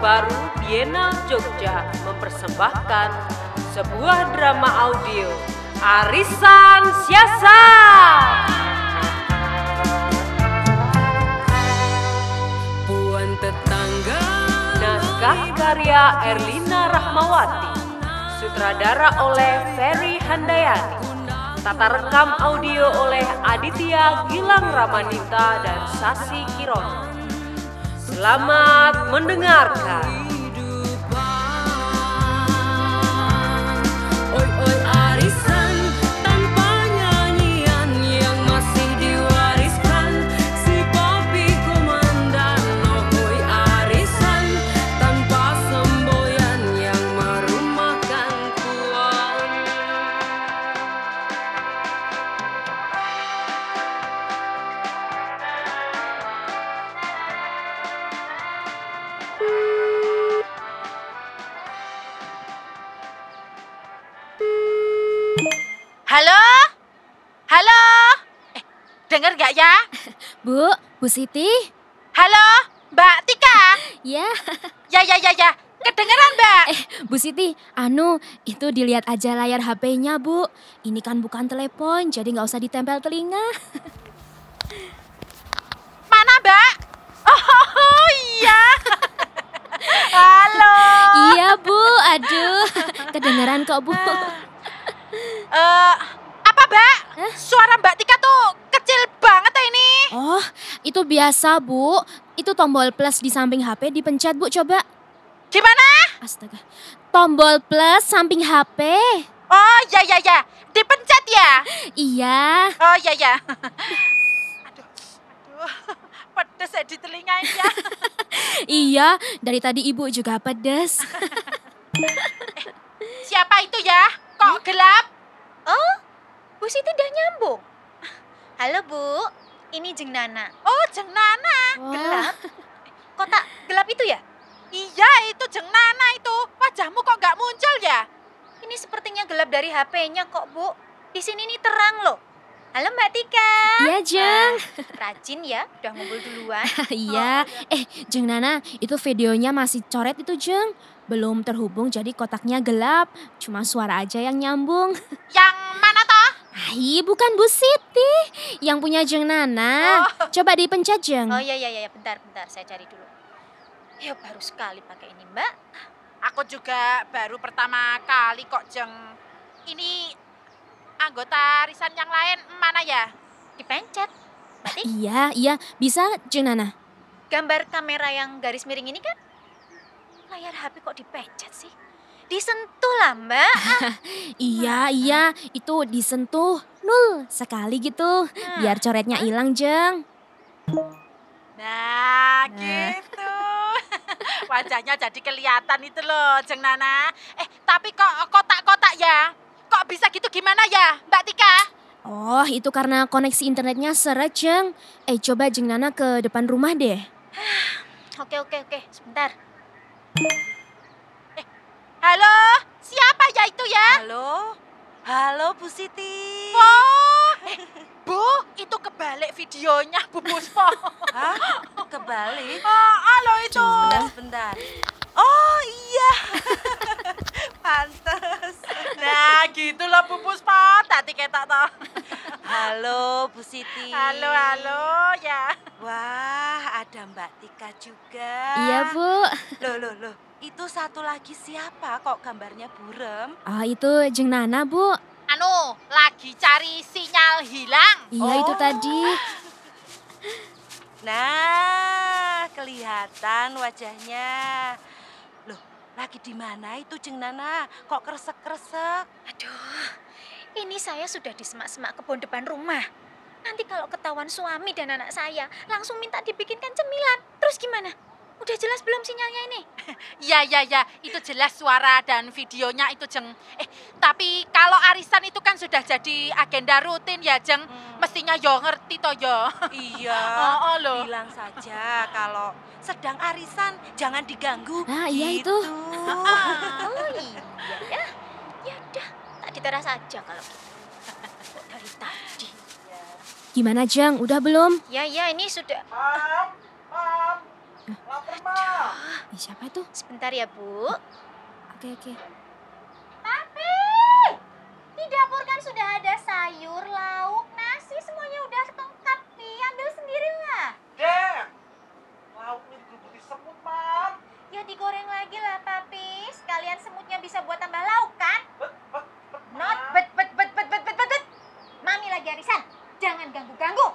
terbaru Bienal Jogja mempersembahkan sebuah drama audio Arisan Siasat. Puan tetangga Naskah karya Erlina Rahmawati, sutradara oleh Ferry Handayani, tata rekam audio oleh Aditya Gilang Ramanita dan Sasi Kirono. Selamat mendengarkan. Bu, Siti? Halo? Mbak Tika? Ya, Ya, ya, ya, ya. Kedengeran, Mbak? eh Bu Siti, anu, itu dilihat aja layar HP-nya Bu. Ini kan bukan telepon, jadi nggak usah ditempel telinga. Mana, Mbak? Oh, iya. Halo. iya Bu, aduh, kedengeran kok Bu. Eh, apa, Mbak? Suara Mbak Tika tuh kecil banget ya ini. Oh, itu biasa Bu. Itu tombol plus di samping HP dipencet Bu, coba. Gimana? Astaga, tombol plus samping HP. Oh, ya, ya, ya. Dipencet ya? Iya, Oh, ya, ya. Aduh, aduh. Pedes ya di telinga ini ya. iya, dari tadi Ibu juga pedes. Siapa itu ya? Kok gelap? Oh, Bu Siti udah nyambung. Halo Bu, ini Jeng Nana. Oh, Jeng Nana. Wah. Gelap? Kotak gelap itu ya? Iya, itu Jeng Nana itu. Wajahmu kok nggak muncul ya? Ini sepertinya gelap dari HP-nya kok Bu. Di sini nih terang loh. Halo Mbak Tika. Iya, Jeng. Rajin ya, udah ngumpul duluan. Iya, eh Jeng Nana, itu videonya masih coret itu Jeng. Belum terhubung jadi kotaknya gelap, cuma suara aja yang nyambung. Yang mana toh? Hai, bukan Bu Siti, yang punya Jeng Nana. Coba dipencet Jeng. Oh iya iya iya, bentar bentar saya cari dulu. Ya baru sekali pakai ini Mbak. Aku juga baru pertama kali kok Jeng. Ini anggota arisan yang lain mana ya? Dipencet. Berarti Iya, iya, bisa Jeng Nana. gambar kamera yang garis miring ini kan layar HP kok dipencet sih? Disentuh lah Mbak. Iya, iya, itu disentuh nul sekali gitu, biar coretnya hilang Jeng. Nah, gitu. Wajahnya jadi kelihatan itu loh, Jeng Nana. Eh, tapi kok kotak-kotak ya? Kok bisa gitu gimana ya, Mbak Tika? Oh, itu karena koneksi internetnya seret Jeng. Eh, coba Jeng Nana ke depan rumah deh. Oke oke oke, sebentar. Halo, siapa ya itu ya? Halo, halo Bu Siti. Oh, eh, Bu, itu kebalik videonya Bu Puspo. Hah? Kebalik? Oh, halo itu. Sebentar, sebentar. Oh iya, pantes. Nah, gitu loh Bu Puspo. Tadi ketok toh. Halo Bu Siti. Halo, halo ya. Wah, ada Mbak Tika juga. Iya, Bu. Loh, loh, loh. Itu satu lagi siapa kok gambarnya burem? Oh, itu Jeng Nana, Bu. Anu, lagi cari sinyal hilang. Iya, itu Oh. tadi. Nah, kelihatan wajahnya. Loh, lagi di mana itu Jeng Nana? Kok kresek-kresek? Aduh, ini saya sudah di semak-semak kebun depan rumah. Nanti kalau ketahuan suami dan anak saya, langsung minta dibikinkan cemilan. Terus gimana? Udah jelas belum sinyalnya ini? Ya, ya, ya. Itu jelas suara dan videonya itu, Jeng. Eh, tapi kalau arisan itu kan sudah jadi agenda rutin ya, Jeng. Mestinya yo ngerti toh yo. Iya. Oh, oh, loh. Bilang saja kalau sedang arisan jangan diganggu. Ah, iya itu. Gitu. Oh iya ya. Ya udah, tak diteras saja kalau gitu. Dari tadi? Gimana Jeng, udah belum? Ya ya ini sudah. Siapa itu? Sebentar ya, Bu. Oke, oke. Papi! Di dapur kan sudah ada sayur, lauk, nasi, semuanya udah lengkap, nih. Ambil sendiri lah. ini Lauknya diguluti semut, Mam. Ya digoreng lagi lah, Papi. Sekalian semutnya bisa buat tambah lauk, kan? Bet, bet, Not bet, bet, bet, bet, bet, bet, bet. Mami lagi arisan. Jangan ganggu-ganggu.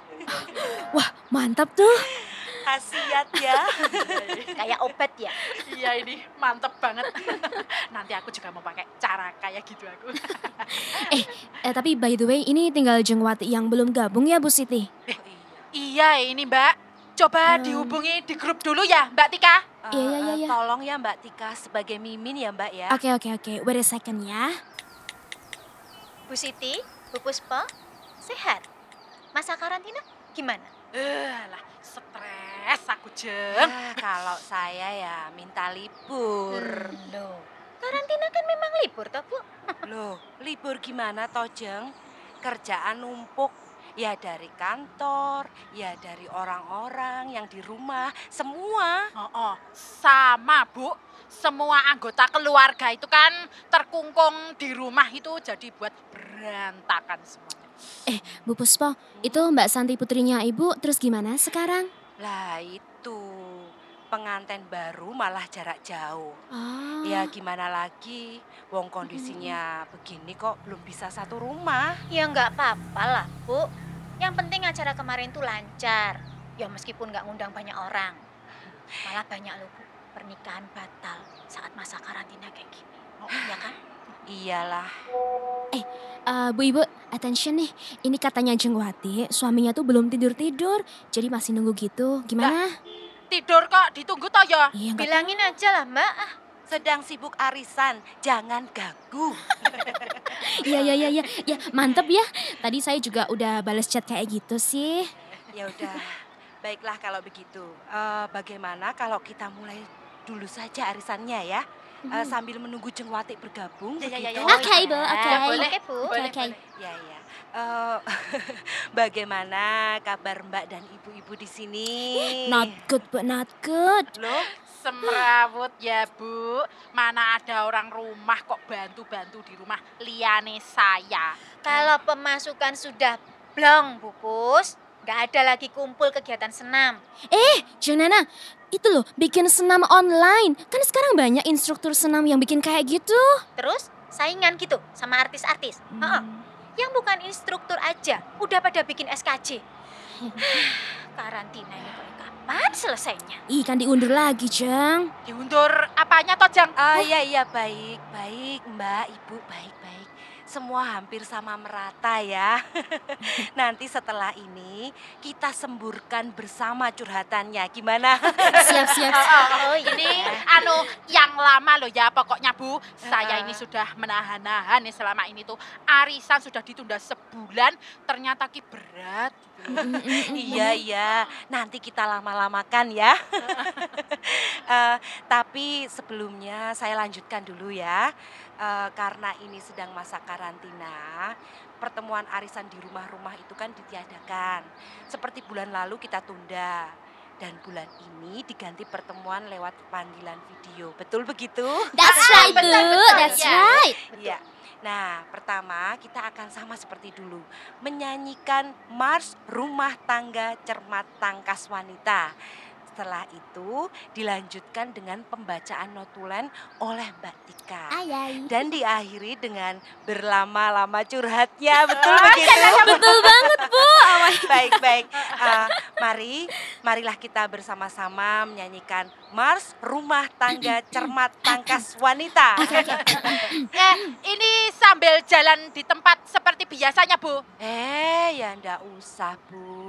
Wah, mantap tuh. Khasiat ya. Kayak obat ya. Iya ini mantep banget. Nanti aku juga mau pakai cara kayak gitu aku. Eh, tapi by the way, ini tinggal Jengwati yang belum gabung ya, Bu Siti? iya ini Mbak. Coba Hmm. dihubungi di grup dulu ya Mbak Tika. Eh, Iya, iya, eh, iya, iya. Tolong ya Mbak Tika sebagai mimin ya Mbak ya. Oke, oke, oke. Wait a second ya. Bu Siti, Bu Puspa, sehat? Masa karantina gimana? Eh lah stres aku jeng. Ah, kalau saya ya minta libur. Loh, karantina kan memang libur toh, Bu? Loh, libur gimana toh Jeng? Kerjaan numpuk. Ya dari kantor, ya dari orang-orang yang di rumah, semua. Oh, oh, sama Bu. Semua anggota keluarga itu kan terkungkung di rumah itu jadi buat berantakan semuanya. Bu Puspo, itu Mbak Santi putrinya Ibu, terus gimana sekarang? Lah itu, pengantin baru malah jarak jauh. Ah, Ya gimana lagi, wong kondisinya begini kok belum bisa satu rumah. Ya nggak apa-apa lah, Bu. Yang penting acara kemarin tuh lancar. Ya meskipun nggak ngundang banyak orang. Malah banyak loh, Bu. Pernikahan batal saat masa karantina kayak gini. Oh, ya kan? Iyalah, eh, Bu Ibu, attention nih. Ini katanya Jengwati, suaminya tuh belum tidur-tidur, jadi masih nunggu gitu. Gimana? Tidur kok ditunggu toh ya. Iya, nggak Bilangin aja lah, Mbak. Sedang sibuk arisan, jangan ganggu. Iya, iya, iya, iya. Ya, mantep ya. Tadi saya juga udah balas chat kayak gitu sih. Ya udah, baiklah kalau begitu. Eh, bagaimana kalau kita mulai dulu saja arisannya ya? Eh, sambil menunggu Jengwati bergabung. Ya, ya, ya, ya. Oke, Bu, oke. Ya, boleh, Bu. Oke, boleh. Ya, ya. Eh, bagaimana kabar Mbak dan ibu-ibu di sini? Not good, but not good. Loh, Semrawut ya Bu. Mana ada orang rumah kok bantu-bantu di rumah liane saya. Kalau pemasukan sudah blong, Bu Pus, nggak ada lagi kumpul kegiatan senam. Eh, Jeng Nana, itu loh bikin senam online. Kan sekarang banyak instruktur senam yang bikin kayak gitu. Terus saingan gitu sama artis-artis. Heeh. Yang bukan instruktur aja, udah pada bikin SKJ. Karantina ini kok kapan selesainya? Ih, kan diundur lagi, Jeng. Diundur apanya toh Jang? Ah iya iya baik, baik Mbak, Ibu baik baik. Semua hampir sama merata ya. Nanti setelah ini kita semburkan bersama curhatannya. Gimana? Siap, siap. Oh, Ini anu yang lama loh ya pokoknya Bu. Saya ini sudah menahan-nahan nih selama ini tuh arisan sudah ditunda sebulan ternyata ki berat. Iya iya, nanti kita lama-lamakan ya. Eh, tapi sebelumnya saya lanjutkan dulu ya. Eh, karena ini sedang masa karantina, pertemuan arisan di rumah-rumah itu kan ditiadakan. Seperti bulan lalu kita tunda. Dan bulan ini diganti pertemuan lewat panggilan video. Betul begitu? That's right, Bu. Betul, betul, That's ya. right. Iya. Nah, pertama kita akan sama seperti dulu, menyanyikan Mars Rumah Tangga Cermat Tangkas Wanita. Setelah itu dilanjutkan dengan pembacaan notulen oleh Mbak Tika. Ayai. Dan diakhiri dengan berlama-lama curhatnya, betul begitu? Betul banget, Bu. baik, baik. Ah, mari, marilah kita bersama-sama menyanyikan Mars Rumah Tangga Cermat Tangkas Wanita. Eh, ini sambil jalan di tempat seperti biasanya Bu. Eh, ya ndak usah, Bu.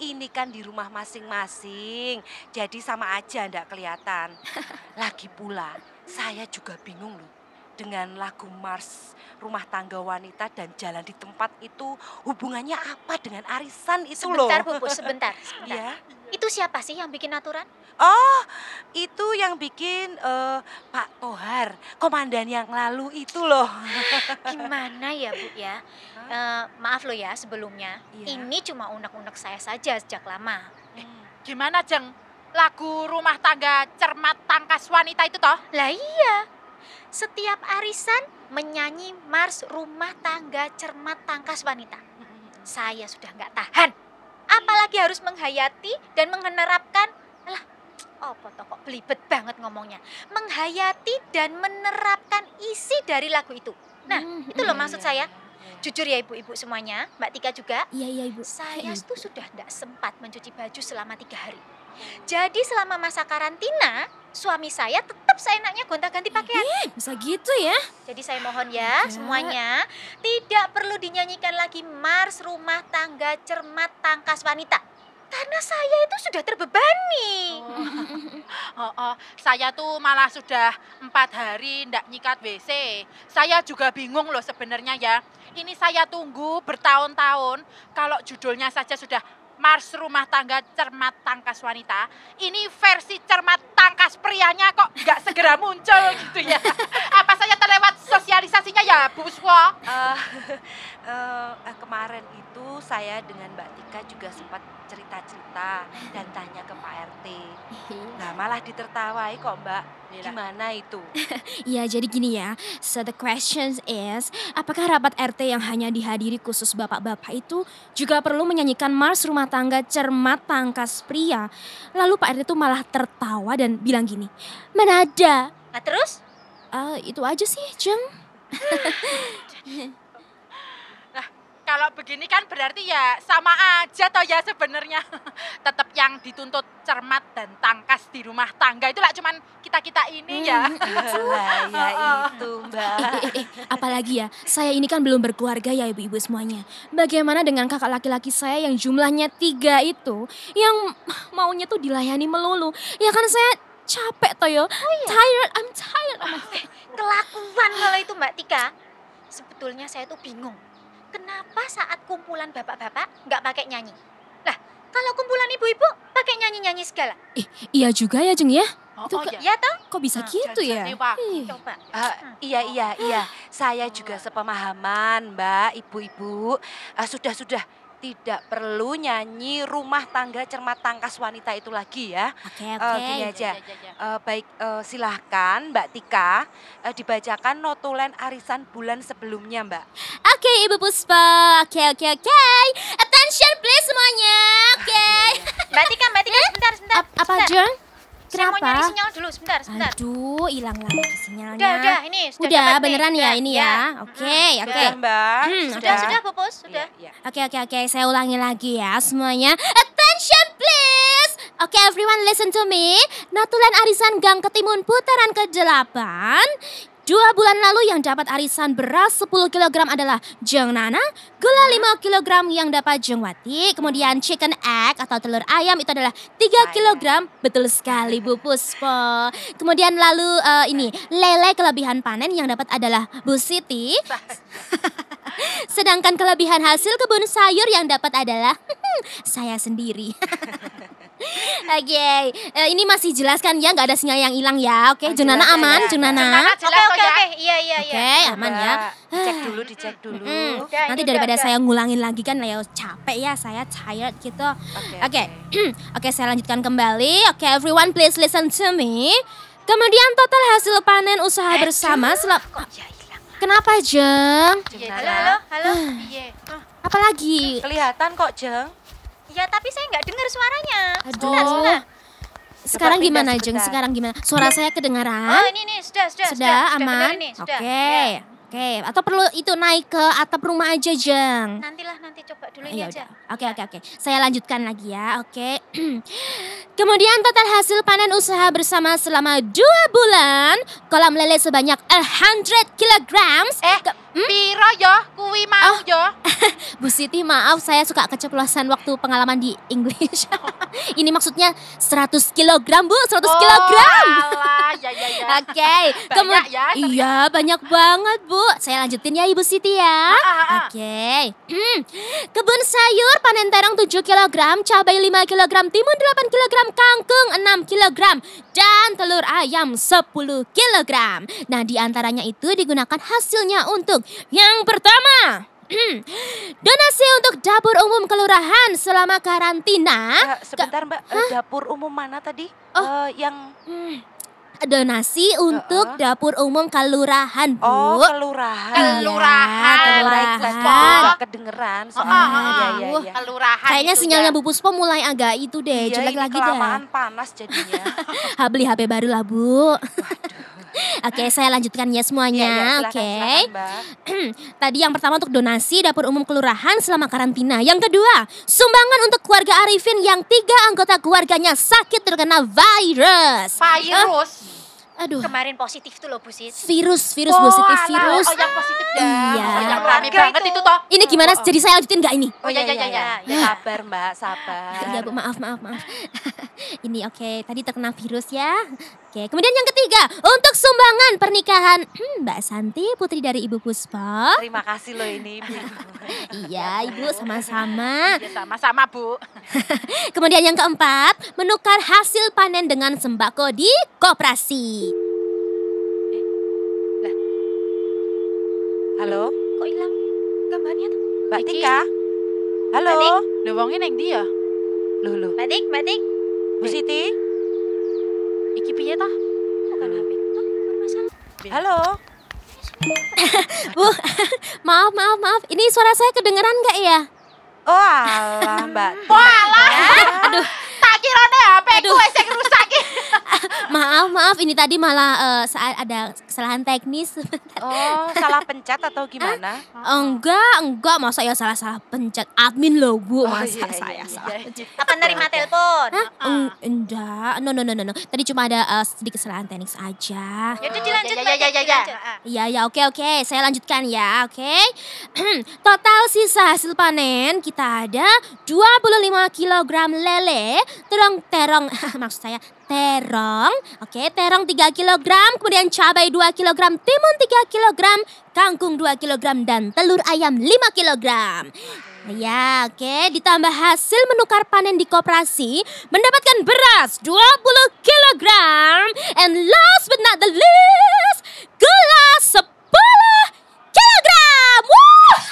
Ini kan di rumah masing-masing. Jadi sama aja ndak kelihatan. Lagi pula, saya juga bingung loh. Dengan lagu Mars, rumah tangga wanita dan jalan di tempat itu hubungannya apa dengan arisan itu loh? Sebentar, Bu sebentar, sebentar. Ya. Itu siapa sih yang bikin aturan? Oh, itu yang bikin eh, Pak Tohar, komandan yang lalu itu loh. Gimana ya, Bu ya? Eh, maaf loh ya sebelumnya. Iya. Ini cuma unek-unek saya saja sejak lama. Gimana Jeng? lagu rumah tangga cermat tangkas wanita itu toh? Lah iya, setiap arisan menyanyi Mars Rumah Tangga Cermat Tangkas Wanita. Saya sudah nggak tahan. Apalagi harus menghayati dan menerapkan, alah, oh kok belibet banget ngomongnya. Menghayati dan menerapkan isi dari lagu itu. Nah, Hmm, itu loh iya, maksud iya. saya. Jujur ya ibu-ibu semuanya, Mbak Tika juga, Iya iya ibu. saya Iya, tuh sudah tidak sempat mencuci baju selama tiga hari. Jadi selama masa karantina, suami saya tetap seenaknya gonta-ganti pakaian. Bisa gitu ya? Jadi saya mohon ya Enggak. semuanya, tidak perlu dinyanyikan lagi Mars Rumah Tangga Cermat Tangkas Wanita. Karena saya itu sudah terbebani. Oh, oh, saya tuh malah sudah empat hari ndak nyikat WC. Saya juga bingung loh sebenarnya ya. Ini saya tunggu bertahun-tahun. Kalau judulnya saja sudah Mars Rumah Tangga Cermat Tangkas Wanita. Ini versi Cermat Tangkas Prianya kok nggak segera muncul gitu ya. Apa saya terlewat sosialisasinya ya Bu Swo? Eh, eh, kemarin itu saya dengan Mbak Tika juga sempat cerita-cerita dan tanya ke Pak RT. Nah malah ditertawai kok Mbak. Gimana itu? Iya, jadi gini ya. So the question is, apakah rapat RT yang hanya dihadiri khusus bapak-bapak itu juga perlu menyanyikan Mars Rumah Tangga Cermat Tangkas Pria? Lalu Pak RT itu malah tertawa dan bilang gini, mana ada? Nah terus? "Ah, itu aja sih, Jeng. Kalau begini kan berarti ya sama aja toh ya sebenarnya. Tetap yang dituntut cermat dan tangkas di rumah tangga itu lah cuman kita-kita ini ya. Lah ya itu Mbak. Eh, eh, eh, apalagi ya, saya ini kan belum berkeluarga ya ibu-ibu semuanya. Bagaimana dengan kakak laki-laki saya yang jumlahnya tiga itu, yang maunya tuh dilayani melulu. Ya kan saya capek toh yo. Tired, I'm tired. Oh God. Kelakuan kalau itu Mbak Tika. Sebetulnya saya tuh bingung. Kenapa saat kumpulan bapak-bapak nggak pakai nyanyi? Lah, kalau kumpulan ibu-ibu pakai nyanyi-nyanyi segala. Iya juga ya Jeng ya. Oh, oh, ke- ya. Ya toh? Kok bisa Nah, gitu ya? Ih. Coba. Eh, iya iya iya, saya juga sepemahaman Mbak, ibu-ibu. Eh, sudah sudah tidak perlu nyanyi rumah tangga cermat tangkas wanita itu lagi ya. Oke Eh, oke. gini aja. Ya, ya, ya. Eh, baik eh, silahkan Mbak Tika eh, dibacakan notulen arisan bulan sebelumnya Mbak. Oke Ibu Puspa. Oke oke oke. Attention please semuanya. Oke. Mbak Tika, Mbak Tika, sebentar, sebentar. Ap- apa sebentar. Jeng? Saya mau Kenapa? nyari sinyal dulu, sebentar, sebentar. Aduh, hilang lagi sinyalnya. Udah, udah, ini sudah Udah, dapat nih. beneran ya Udah, ini ya. ya. Oke, oke. Sudah Mbak. Hmm, Sudah, sudah, Bu Pus, sudah. Iya, iya. Oke, oke, oke. Saya ulangi lagi ya semuanya. Attention please. Oke, everyone listen to me. Notulen arisan Gang Ketimun putaran ke-8. Dua bulan lalu yang dapat arisan beras 10 kg adalah Jeng Nana, gula 5 kg yang dapat Jeng Wati, kemudian chicken egg atau telur ayam itu adalah 3 kg. Betul sekali Bu Puspo. Kemudian lalu eh, ini lele kelebihan panen yang dapat adalah Bu Siti. Sedangkan kelebihan hasil kebun sayur yang dapat adalah saya sendiri. Oke, eh, ini masih jelas kan ya, nggak ada sinyal yang hilang ya. Oke, Oh, Junana jelas, aman, jelas. Junana. Oke, oke, ya. oke. Iya, iya, iya. Oke, aman ya. Dicek dulu, dicek dulu. Mm, ini Nanti daripada udah. saya ngulangin lagi kan, ya capek ya, saya tired gitu. Oke. Oke, oke saya lanjutkan kembali. Oke, everyone please listen to me. Kemudian total hasil panen usaha bersama selap. Kok ya hilang? Kenapa Jeng? Iya, halo, halo, halo. Iya. Ah, Apalagi? Kelihatan kok Jeng. Ya, tapi saya nggak dengar suaranya. Aduh. Sebentar, sebentar. Sekarang gimana Jeng? Sekarang gimana? Suara saya kedengaran? Oh, ini nih, sudah, sudah, Sudah dengar aman? Oke. sudah. Ya. Oke, atau perlu itu naik ke atap rumah aja, Jeng? Nantilah, nanti coba dulu ini Ya aja. Oke, oke, oke. Saya lanjutkan lagi ya. Oke. Kemudian total hasil panen usaha bersama selama dua bulan, kolam lele sebanyak 100 kilograms. Eh, piro yo? Kuwi mau yo? Bu Siti, maaf saya suka keceplosan waktu pengalaman di English. Ini maksudnya 100 kilogram, Bu, 100 kilogram. Oh, alah, ya ya ya. Oke, Banyak kemud- ya, ternyata. Iya, banyak banget, Bu. Saya lanjutin ya, Ibu Siti ya. Ah, ah, ah. Oke. Hmm. Kebun sayur panen terong 7 kg, cabai 5 kg, timun 8 kg, kangkung 6 kg, dan telur ayam 10 kg. Nah, di antaranya itu digunakan hasilnya untuk yang pertama. Donasi untuk dapur umum kelurahan selama karantina. Eh, sebentar Mbak, Eh, dapur umum mana tadi? Oh. Eh, yang Hmm, Donasi untuk dapur umum kelurahan, Bu. oh kelurahan. Kelurahan. Baik, kelurahan. nggak kedengeran Oh, soalnya. oh, oh, oh. iya, iya. Kelurahan Kayaknya sinyalnya ya. Bu Puspo mulai agak itu deh, Iya, jelek ini lagi dah. kelamaan panas jadinya. Beli HP baru lah, Bu. Oke, saya lanjutkan ya Iya, iya, semuanya. silakan, Oke. silakan, Mbak. Tadi yang pertama untuk donasi dapur umum kelurahan selama karantina. Yang kedua, sumbangan untuk keluarga Arifin yang tiga anggota keluarganya sakit terkena virus. Virus. Aduh, Kemarin positif tuh loh Bu Sid. virus, virus Oh, positif virus. Oh, yang positif ya. Iya. Oh, yang rame banget itu. itu toh. Ini gimana? Oh, oh. Jadi saya lanjutin nggak ini? Oh, iya, iya, iya, iya. iya. Sabar Mbak, sabar. Ya bu, maaf, maaf, maaf. Ini oke, tadi terkena virus ya. Oke, kemudian yang ketiga, untuk sumbangan pernikahan hmm, Mbak Santi, putri dari Ibu Puspa. Terima kasih loh ini Ibu. Iya, Ibu sama-sama. Ya, sama-sama, Bu. Kemudian yang keempat, menukar hasil panen dengan sembako di koperasi. Halo, Kok hilang gambarnya tuh? Mbak. Tika. Halo. Mbak. Lho wonge ning ndi ya? Loh, loh. Mbak Tik, Mbak Tik. Bu Siti. Iki piye toh? Bukan HP. Oh, bermasalah. Halo. Bu, maaf, maaf, maaf. Ini suara saya kedengeran nggak ya? Oh alah Mbak. Walah. Aduh. Tak kirane HP ku rusak iki. Maaf, maaf. Ini tadi malah eh, saat ada kesalahan teknis. Oh, salah pencet atau gimana? enggak, enggak. Masa ya salah-salah pencet admin loh, Bu. Oh, Masa iya, iya, saya iya, salah iya. Apa nerima telepon? Hah? Eng- enggak. No, no, no, no, no. Tadi cuma ada eh, sedikit kesalahan teknis aja. Ya udah dilanjut, Ya, ya, ya, ya, ya. Iya, ya, oke, oke. Saya lanjutkan ya, oke. Total sisa hasil panen kita ada 25 kg lele, terong terong, maksud saya terong, oke, terong 3 kg, kemudian cabai 2 kg, timun 3 kg, kangkung 2 kg, dan telur ayam 5 kg. Ya, oke. Ditambah hasil menukar panen di koperasi, mendapatkan beras 20 kg. And last but not the least, gula 10 kg. Wuh!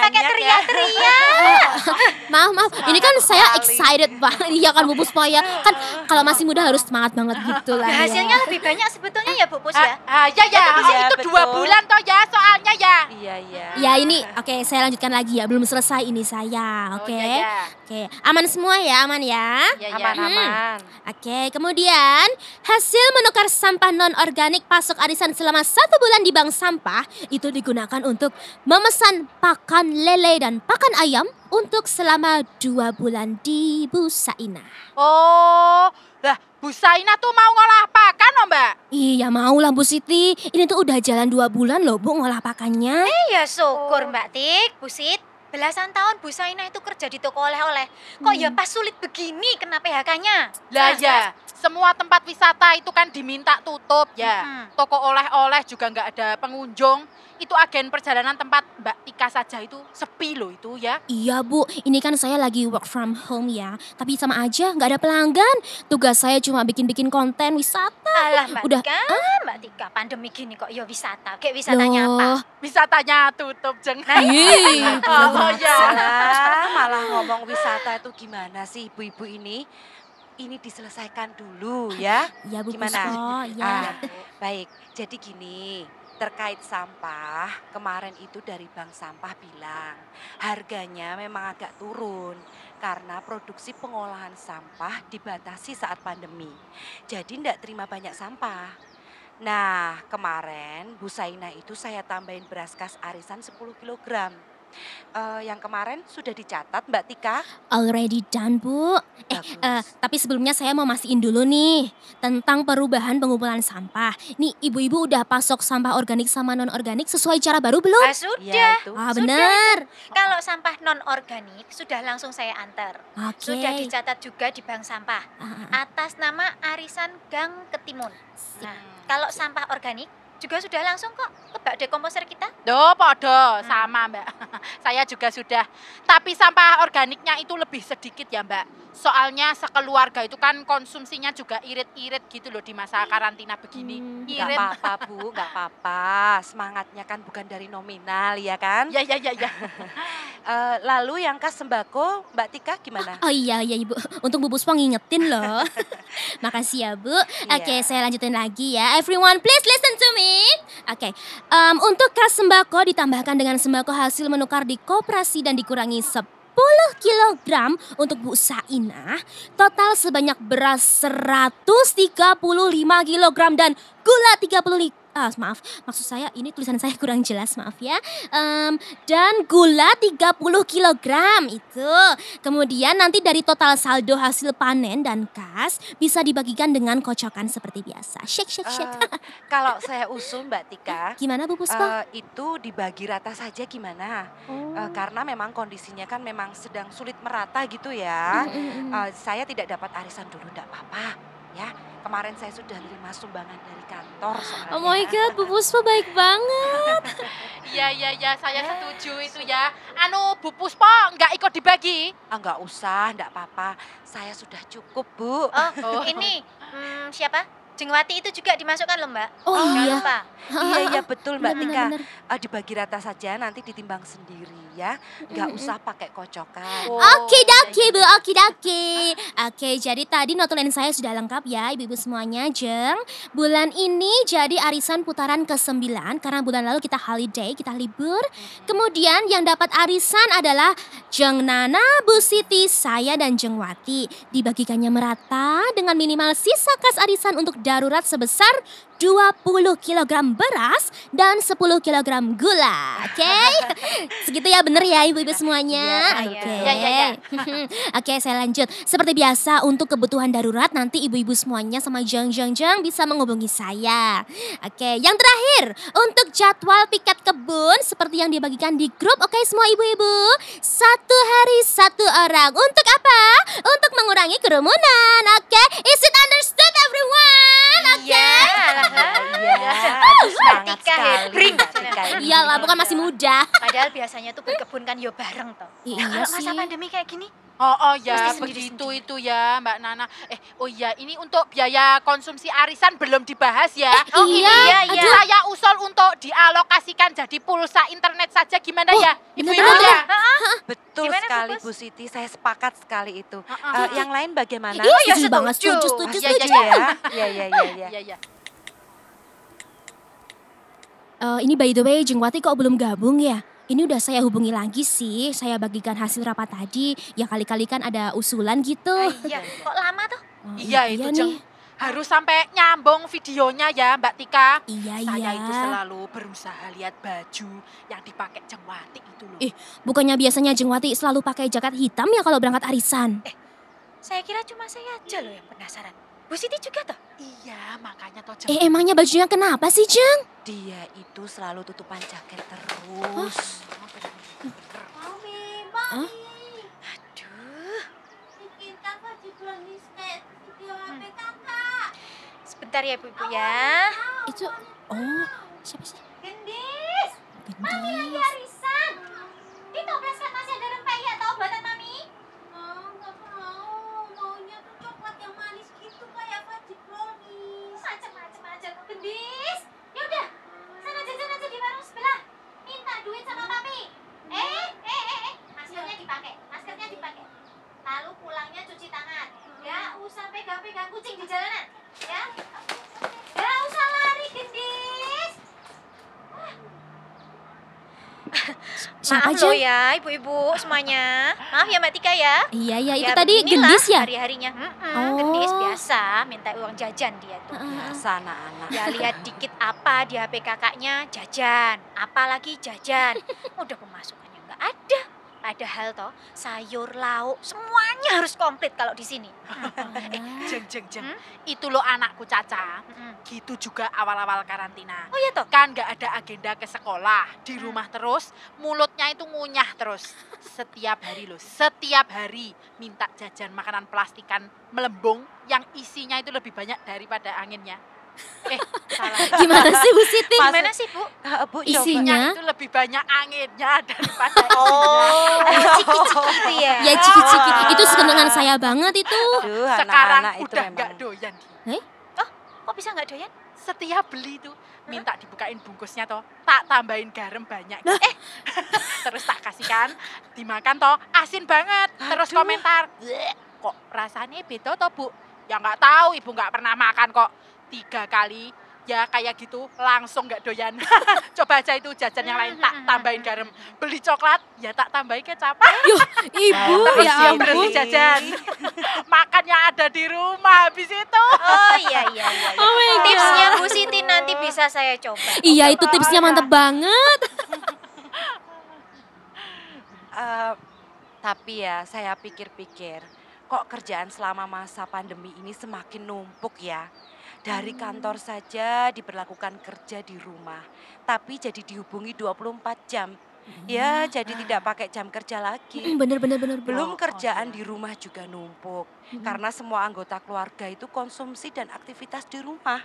Pakai ya. teriak-teriak. Maaf, maaf. Ini kan saya excited banget. Iya kan Bu Puspa ya. Kan kalau masih muda harus semangat banget gitu lah. Nah, ya. hasilnya lebih banyak sebetulnya ya Bu Pus ya. Ah, ah, ya ya, Betul, Oh, ya, itu dua bulan toh ya soalnya ya. Iya, iya. Ya ini, oke saya lanjutkan lagi ya. Belum selesai ini saya, oke. Oh. Oke, aman semua ya, aman ya. Ya, ya. Aman, aman. Oke, kemudian hasil menukar sampah non-organik pasok arisan selama satu bulan di bank sampah itu digunakan untuk memesan pakan lele dan pakan ayam untuk selama dua bulan di Busaina. Oh, lah Bu Saina tuh mau ngolah pakan oh, Mbak? Iya mau lah Bu Siti, ini tuh udah jalan dua bulan loh Bu ngolah pakannya. Ya syukur Mbak Tik, Bu Sid. Belasan tahun Bu Saina itu kerja di toko oleh-oleh. Kok ya pas sulit begini kena PHK-nya? Lah ya, semua tempat wisata itu kan diminta tutup ya. Mm-mm. Toko oleh-oleh juga nggak ada pengunjung. Itu agen perjalanan tempat Mbak Tika saja itu sepi loh itu ya. Iya Bu, ini kan saya lagi work from home ya. Tapi sama aja nggak ada pelanggan. Tugas saya cuma bikin-bikin konten wisata. Alah Mbak Udah, Tika, Mbak Tika pandemi gini kok ya wisata. Kayak wisatanya apa? Loh, Wisatanya tutup jeng. ih, Oh, ya. Salah, malah ngomong wisata itu gimana sih ibu-ibu ini? Ini diselesaikan dulu ya. Iya Bu Gimana? Puspo, ya. Ah, baik, jadi gini, terkait sampah, kemarin itu dari bank sampah bilang harganya memang agak turun karena produksi pengolahan sampah dibatasi saat pandemi. Jadi tidak terima banyak sampah. Nah, kemarin Bu Saina itu saya tambahin beras kas arisan 10 kg. Eh, yang kemarin sudah dicatat Mbak Tika. Already done Bu. Eh, Bagus. eh, tapi sebelumnya saya mau mastiin dulu nih tentang perubahan pengumpulan sampah. Nih ibu-ibu udah pasok sampah organik sama non organik sesuai cara baru belum? Ah, sudah. Iya, itu. Ah bener. Kalau sampah non organik sudah langsung saya antar. Oke. Sudah dicatat juga di bank sampah Ah, ah, ah. atas nama Arisan Gang Ketimun. Nah, kalau sampah organik juga sudah langsung kok ke bak dekomposer kita. Do, podo, sama Mbak. Saya juga sudah. Tapi sampah organiknya itu lebih sedikit ya Mbak. Soalnya sekeluarga itu kan konsumsinya juga irit-irit gitu loh di masa karantina begini. Hmm. Nggak Irit. apa-apa Bu, nggak apa-apa. Semangatnya kan bukan dari nominal ya kan? Ya ya ya ya. Eh, lalu yang kas sembako Mbak Tika gimana? Oh iya iya Ibu, untuk Bu Puspa ngingetin loh. Makasih ya Bu. Oke, Iya. saya lanjutin lagi ya. Everyone please listen to me. Oke, em, untuk kas sembako ditambahkan dengan sembako hasil menukar di koperasi dan dikurangi 10 kilogram untuk Bu Saina. Total sebanyak beras 135 kilogram dan gula 30 Ah, maaf, maksud saya ini tulisan saya kurang jelas, maaf ya. Em, dan gula 30 kilogram itu. Kemudian nanti dari total saldo hasil panen dan kas bisa dibagikan dengan kocokan seperti biasa. Shake, shake, shake. Eh, kalau saya usul Mbak Tika, Gimana Bu Puspa? eh, itu dibagi rata saja gimana? Oh. Eh, karena memang kondisinya kan memang sedang sulit merata gitu ya. Mm, mm, mm. Eh, saya tidak dapat arisan dulu, enggak apa-apa ya. Kemarin saya sudah terima sumbangan dari kantor soalnya. Oh my god, Bu Puspa baik banget. Iya iya iya, saya setuju itu ya. Anu Bu Puspa nggak ikut dibagi. Ah, enggak usah, enggak apa-apa. Saya sudah cukup, Bu. Oh, Oh. ini hmm, siapa? Jengwati itu juga dimasukkan loh mbak. Oh Jangan iya. lupa. iya, iya betul Mbak Benar, Tika. benar. Eh, dibagi rata saja nanti ditimbang sendiri ya. Enggak Mm-mm. usah pakai kocokan. Oh, Oke iya, daki iya, bu, oke daki. Oke, jadi tadi notulen saya sudah lengkap ya ibu-ibu semuanya, Jeng. Bulan ini jadi arisan putaran ke-9 karena bulan lalu kita holiday, kita libur. Kemudian yang dapat arisan adalah Jeng Nana, Bu Siti, saya dan Jeng Wati. Dibagikannya merata dengan minimal sisa kas arisan untuk darurat sebesar 20 kg beras dan 10 kg gula. Oke? Segitu ya bener ya ibu-ibu semuanya. Iya, Oke. iya. Ya, ya, ya. Oke, saya lanjut. Seperti biasa untuk kebutuhan darurat nanti ibu-ibu semuanya sama Jeng Jeng Jeng bisa menghubungi saya. Oke, yang terakhir untuk jadwal piket kebun seperti yang dibagikan di grup. Oke, semua ibu-ibu. Satu hari satu orang. Untuk apa? Untuk mengurangi kerumunan. Oke, is it understood everyone? Oke. Alah. Iya, semangat Tika. Mbak ini. Iyalah, bukan masih muda. Padahal biasanya tuh berkebun kan yo bareng toh. Iya Kalau masa sih. pandemi kayak gini, Oh, oh ya, Mesti begitu sendiri-sendiri. itu ya Mbak Nana. Eh, oh iya, ini untuk biaya konsumsi arisan belum dibahas ya. Oh, iya, iya, Aduh, iya. Saya usul untuk dialokasikan jadi pulsa internet saja gimana Wah, ya? Ibu-ibu banget. ya? Betul Gimana, sekali? Bu Siti, saya sepakat sekali itu. Heeh. Eh, yang lain bagaimana? Iya, ya setuju banget. setuju. Setuju, setuju, Iya, iya, setuju. ya. Iya, iya, iya, iya. Iya, iya. Eh, ini by the way, Jengwati kok belum gabung ya? Ini udah saya hubungi lagi sih, saya bagikan hasil rapat tadi. Ya kali-kali kan ada usulan gitu. Ah, iya. Kok lama tuh? Oh, Iya, itu nih. Jeng. Harus sampai nyambung videonya ya Mbak Tika. Iya, Saya iya. itu selalu berusaha lihat baju yang dipakai Jengwati itu loh. Ih. Bukannya biasanya Jengwati selalu pakai jaket hitam ya kalau berangkat arisan? Saya kira cuma saya aja loh yang penasaran. Bu Siti juga toh? Iya, makanya toh Jeng. Eh emangnya bajunya kenapa sih Jeng? Dia itu selalu tutupan jaket terus. Hah? Aduh. Sebentar ya Bu-ibu ya. Itu, oh siapa sih? Gendis, Mami lagi Gendis. arisan. Di toples kan masih ada rempeyek atau buatan Mami? Aja kok gendis. Yaudah, sana jajan aja di warung sebelah. Minta duit sama Papi. Eh, eh, eh, eh. Maskernya dipakai, maskernya dipakai. Lalu pulangnya cuci tangan. Gak usah pegang-pegang kucing di jalanan. Ya? Gak usah lari gendis. Siapa Maaf loh Jeng? ya ibu-ibu semuanya. Maaf ya Mbak Tika ya. Iya, iya itu Ya, tadi gendis ya? Hari-harinya. Mm-mm, Oh. Gendis biasa minta uang jajan dia tuh. Biasa anak-anak. Ya lihat dikit apa di HP kakaknya jajan, apalagi jajan. Udah pemasukannya nggak ada. Padahal toh sayur, lauk semuanya harus komplit kalau di sini. Eh, Jeng, jeng, jeng. Hmm? Itu loh anakku Caca. Mm-mm. Gitu juga awal-awal karantina. Oh iya toh. Kan nggak ada agenda ke sekolah, di rumah terus, mulutnya itu ngunyah terus. Setiap hari loh, setiap hari minta jajan makanan plastikan melembung yang isinya itu lebih banyak daripada anginnya. Eh, salah. Gimana sih Bu Siti? Gimana sih, Bu? Ah, Bu. Isinya? Nya itu lebih banyak anginnya daripada Oh, ciki-ciki gitu ya. Ya ciki-ciki, itu sekenangan saya banget itu. Aduh, sekarang anak-anak itu udah nggak doyan. Kok bisa nggak doyan? Setiap beli tuh minta dibukain bungkusnya toh, tak tambahin garam banyak. Eh, terus tak kasihkan, dimakan toh, asin banget. Terus Aduh. komentar, "Bleh, kok rasanya beda toh bu? Ya nggak tahu, ibu nggak pernah makan kok. Tiga kali, ya kayak gitu langsung nggak doyan. Coba aja itu jajan yang lain tak tambahin garam. Beli coklat, ya tak tambahin kecap. Ibu Mantap ya ampun. Jajan. Makan yang ada di rumah habis itu. Oh iya iya iya. iya. Oh my God. Tipsnya Bu Siti nanti bisa saya coba. Iya itu tipsnya mantep banget. Eh, tapi ya saya pikir-pikir kok kerjaan selama masa pandemi ini semakin numpuk ya. Dari kantor saja diberlakukan kerja di rumah, tapi jadi dihubungi 24 jam. Ya, jadi tidak pakai jam kerja lagi. Bener bener bener. Belum Oh, kerjaan iya. di rumah juga numpuk. Karena semua anggota keluarga itu konsumsi dan aktivitas di rumah.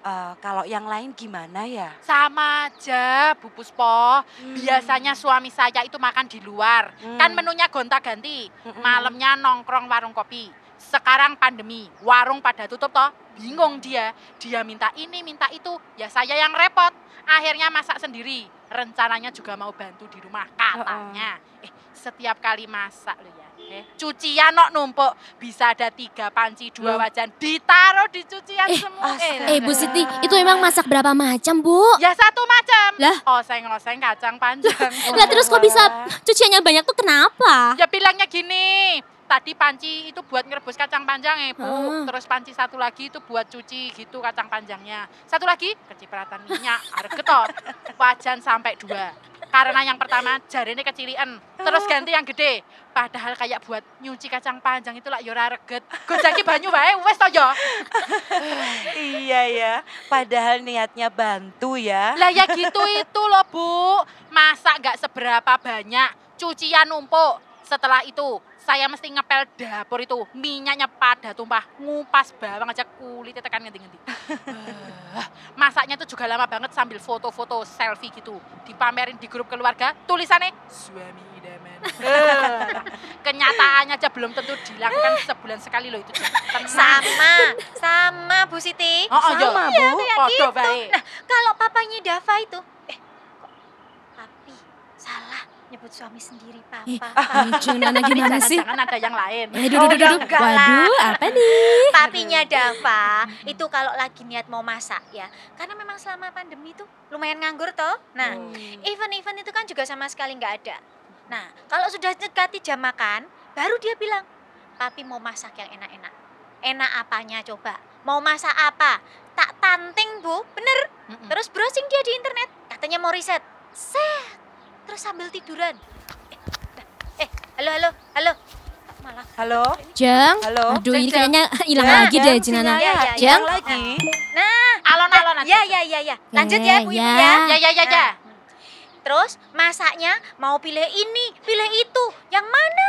Eh, kalau yang lain gimana ya? Sama aja Bu Puspo. Biasanya suami saya itu makan di luar. Kan Hmm. menunya gonta-ganti. Mm-mm. Malamnya nongkrong warung kopi. Sekarang pandemi, warung pada tutup toh. Bingung dia. Dia minta ini, minta itu. Ya saya yang repot. Akhirnya masak sendiri. Rencananya juga mau bantu di rumah katanya. Eh, setiap kali masak loh ya. Eh, cucian nok numpuk. Bisa ada tiga panci, dua wajan. Ditaruh di cucian Eh, semua. astaga. Eh Bu Siti, itu emang masak berapa macam Bu? Ya satu macam. Lah? Oseng-oseng kacang panjang. Lah terus kok bisa cuciannya banyak tuh kenapa? ya bilangnya gini. Tadi panci itu buat ngerebus kacang panjang ya Bu. Ah. Terus panci satu lagi itu buat cuci gitu kacang panjangnya. Satu lagi kecipratan minyak, arep ketot. Wajan sampai dua. Karena yang pertama jarine kecilian. Terus ganti yang gede. Padahal kayak buat nyuci kacang panjang itu lah yora reget. Gojaki banyu wae wes to ya. Iya ya, padahal niatnya bantu ya. Lah ya gitu itu loh Bu. Masa nggak seberapa banyak cucian numpuk. Setelah itu saya mesti ngepel dapur itu. Minyaknya pada tumpah. Ngupas bawang aja kulitnya tekan ngendi-ngendi. Masaknya itu juga lama banget sambil foto-foto selfie gitu. Dipamerin di grup keluarga. Tulisannya suami idaman. Kenyataannya aja belum tentu dilakukan sebulan sekali loh itu. Tenang. Sama, sama Bu Siti. Oh, oh, iya. Sama, Bu. Podo bae. Nah, kalau papanya Dava itu, eh kok papi salah nyebut suami sendiri papa. Eh, Papi. Ijung Nana gimana sih? Jangan ada yang lain. Eh, duduk, duduk, duduk. Waduh, apa nih? Papinya Dava itu kalau lagi niat mau masak ya, karena memang selama pandemi itu lumayan nganggur toh. Nah, event-event itu kan juga sama sekali nggak ada. Nah, kalau sudah dekati jam makan, baru dia bilang, papi mau masak yang enak-enak. Enak apanya coba? Mau masak apa? Tak tanting bu, bener. Mm-mm. Terus browsing dia di internet, katanya mau riset. Set, terus sambil tiduran. Eh, eh halo, halo, halo. Malah Halo, Jeng. halo. Aduh, ini kayaknya hilang Jeng, lagi deh Jinana. Ya, ya, Jeng. Yang lagi. Nah, Alon-alon aja. ya, ya, ya, ya. Lanjut ya, Bu Ya, ya. Ya ya ya ya. Nah, Terus masaknya mau pilih ini, pilih itu, yang mana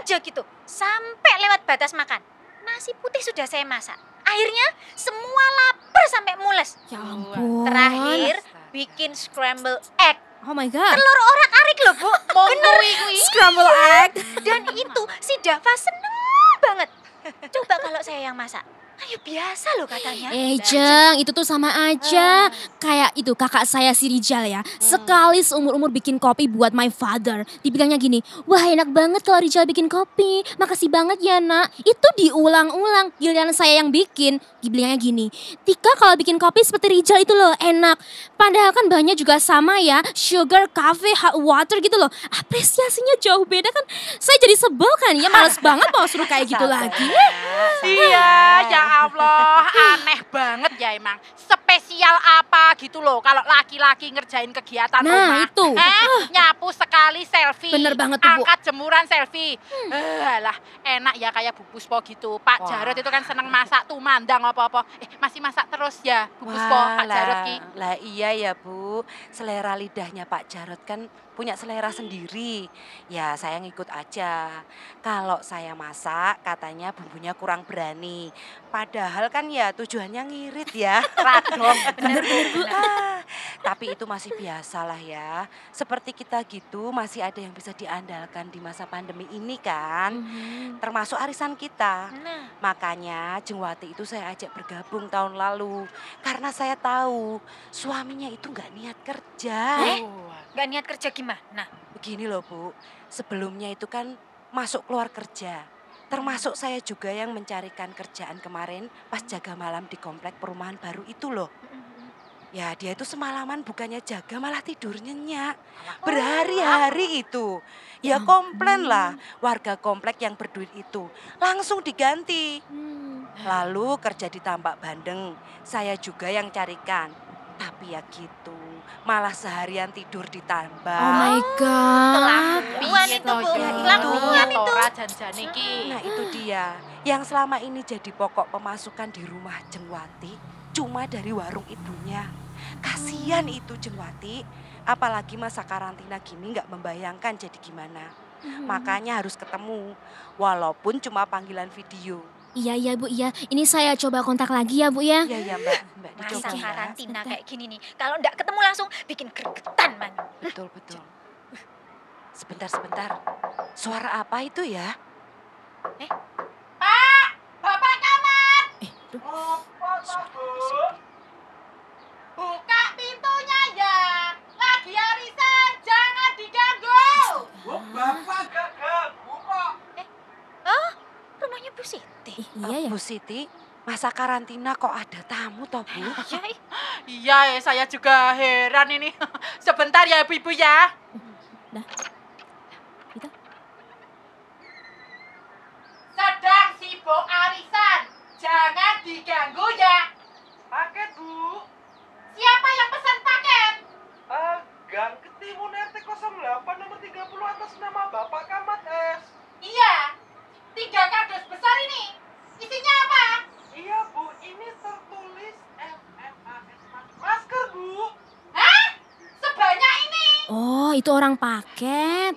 aja gitu. Sampai lewat batas makan. Nasi putih sudah saya masak. Akhirnya semua lapar sampai mules. Ya ampun. Terakhir bikin scramble egg. Oh my god. Telur orak-arik loh, Bu. Bener. Scramble egg. Dan itu si Dava seneng banget. Coba kalau saya yang masak. Ayo biasa loh katanya. Eh Jeng, itu tuh sama aja. Kayak itu kakak saya si Rijal ya. Sekali seumur-umur bikin kopi buat my father. Dibilangnya gini, wah enak banget kalau Rijal bikin kopi. Makasih banget ya nak. Itu diulang-ulang. Giliran saya yang bikin. Dibilangnya gini, Tika kalau bikin kopi seperti Rijal itu loh enak. Padahal kan bahannya juga sama ya. Sugar, cafe, hot water gitu loh. Apresiasinya jauh beda kan. Saya jadi sebel kan ya. Males banget mau suruh kayak gitu lagi. Iya, ya Allah, aneh banget ya emang. Spesial apa gitu loh kalau laki-laki ngerjain kegiatan Nah, rumah. itu. Eh, nyapu sekali selfie. Bener banget tuh, Bu. Angkat jemuran selfie. Eh, lah, enak ya kayak Bu Puspo gitu. Pak Wah. Jarot itu kan seneng masak tuh mandang apa-apa. Eh, masih masak terus ya Bu Puspo, Wah, Pak Jarot lah, ki. lah iya ya Bu, selera lidahnya Pak Jarot kan punya selera sendiri. Ya saya ngikut aja. Kalau saya masak katanya bumbunya kurang berani. Padahal kan ya tujuannya ngirit ya. Radong. Bener-bener Bu. Ah, tapi itu masih biasa lah ya. Seperti kita gitu masih ada yang bisa diandalkan di masa pandemi ini kan. Mhm. Termasuk arisan kita. Nah, Makanya Jengwati itu saya ajak bergabung tahun lalu. Karena saya tahu suaminya itu nggak niat kerja. Eh? nggak niat kerja gimana? Begini loh Bu, sebelumnya itu kan masuk keluar kerja. Termasuk saya juga yang mencarikan kerjaan kemarin pas jaga malam di komplek perumahan baru itu loh. Ya dia itu semalaman bukannya jaga malah tidur nyenyak. Berhari-hari itu. Ya komplain lah warga komplek yang berduit itu. Langsung diganti. Hmm. Lalu kerja di tambak bandeng, saya juga yang carikan. Tapi ya gitu, malah seharian tidur di tambak. Oh my god. Kelakuan itu, Bu. Kelakuan itu. Tora iki. Nah itu dia, yang selama ini jadi pokok pemasukan di rumah Jengwati, cuma dari warung ibunya. Kasihan itu Jengwati, apalagi masa karantina gini nggak membayangkan jadi gimana. Mhm. Makanya harus ketemu, walaupun cuma panggilan video. Iya iya Bu, iya. Ini saya coba kontak lagi ya Bu ya. Iya ya mbak, mbak Masa ya. karantina kayak gini nih. Kalau nggak ketemu langsung bikin gregetan, Man. Betul betul. Sebentar sebentar, suara apa itu ya? Bapak kamar, Eh, duh. Apa tak, Bu? buka pintunya ya. Lagi arisan, jangan diganggu. Bu, Bapak gak ganggu kok. Oh, rumahnya Bu Siti. Ih, iya Eh, ya. Bu Siti, masa karantina kok ada tamu toh Bu? Iya, ih. Iya, eh, saya juga heran ini. Sebentar ya ibu-ibu ya. Dah. Gitu. Sedang sibuk arisan, jangan diganggu ya. Paket, Bu. Siapa yang pesan paket? Eh, Gang Ketimun RT 08 nomor 30 atas nama Bapak Kamat S. Iya, tiga kardus besar ini. Isinya apa? Iya, Bu. Ini tertulis MMAS masker, Bu. Hah? Sebanyak ini? Oh, itu orang paket.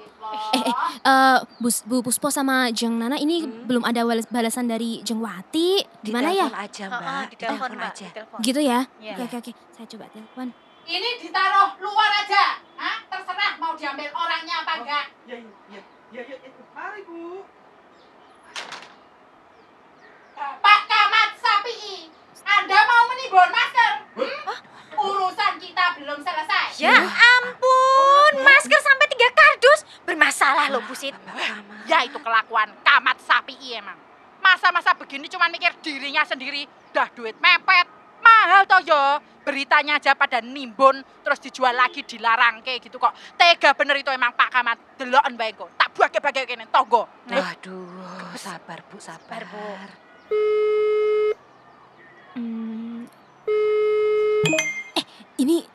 Eh, eh, eh, Bu, Puspo sama Jeng Nana ini Hmm. belum ada balas- balasan dari Jengwati. Gimana ya? Ditelepon aja Oh, oh, mbak, di telepon, ditelepon Mbak. aja. Di telepon. Gitu ya? Iya. Oke, oke, oke. Saya coba telepon. Ini ditaruh luar aja. Hah? Terserah mau diambil orangnya apa enggak. Ya, ya, ya, ya, ya. Mari, Bu. Bapak Kamat Sapi, Anda mau menimbun masker? Hmm? Urusan kita belum selesai. Ya ampun, masker sampai tiga kardus. Bermasalah loh, Bu Sit. Mbak Kamat. Ya itu kelakuan Kamat Sapi emang. Masa-masa begini cuma mikir dirinya sendiri, dah duit mepet. Mahal toh yo. Beritanya aja pada nimbun, terus dijual lagi dilarang kayak gitu kok. Tega bener itu emang Pak Kamat. Deloken bae kok. Tak bagi-bagi kene togo. Waduh, sabar Bu, sabar. Sabar, Bu. Hmm.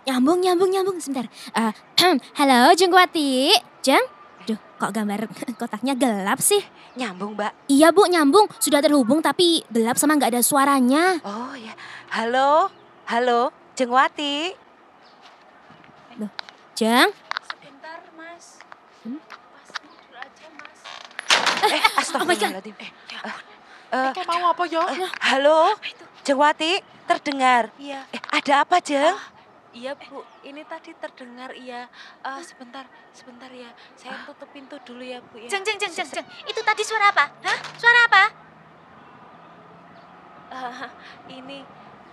Nyambung, nyambung, nyambung. Sebentar. Eh, halo, Jengwati. Jeng? Duh, kok gambar kotaknya gelap sih? Nyambung Mbak. Iya, Bu, nyambung. Sudah terhubung tapi gelap sama nggak ada suaranya. Oh ya, halo, halo, Jengwati. Jeng? Sebentar, Mas. Hmm? Pas tidur aja, Mas. Eh, astagfirullahaladzim. Eh, eh, Kayak mau apa yo? eh, halo, Jengwati, terdengar. Iya, Eh, ada apa Jeng? Iya Bu. Ini tadi terdengar iya. Eh, sebentar, sebentar ya. Saya tutup pintu dulu ya Bu ya. Jeng, jeng, jeng, jeng, jeng. Itu tadi suara apa? Hah? Suara apa? Eh, ini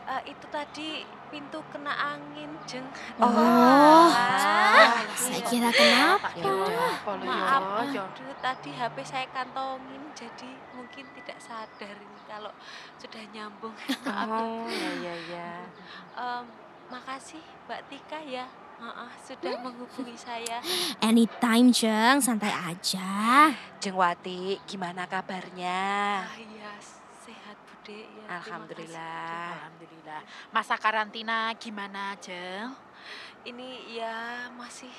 eh, itu tadi pintu kena angin, Jeng. Oh, Ah, saya kira kenapa? Ya udah. Maaf, yo. aduh, tadi HP saya kantongin jadi mungkin tidak sadar ini kalau sudah nyambung. Maaf ya. Oh, ya ya ya. Em, makasih Mbak Tika ya. Heeh, sudah menghubungi saya. Anytime, Jeng. Santai aja. Jengwati, gimana kabarnya? Ah, iya, sehat Bude ya. terima kasih, Alhamdulillah. Alhamdulillah. Masa karantina gimana, Jeng? Ini ya masih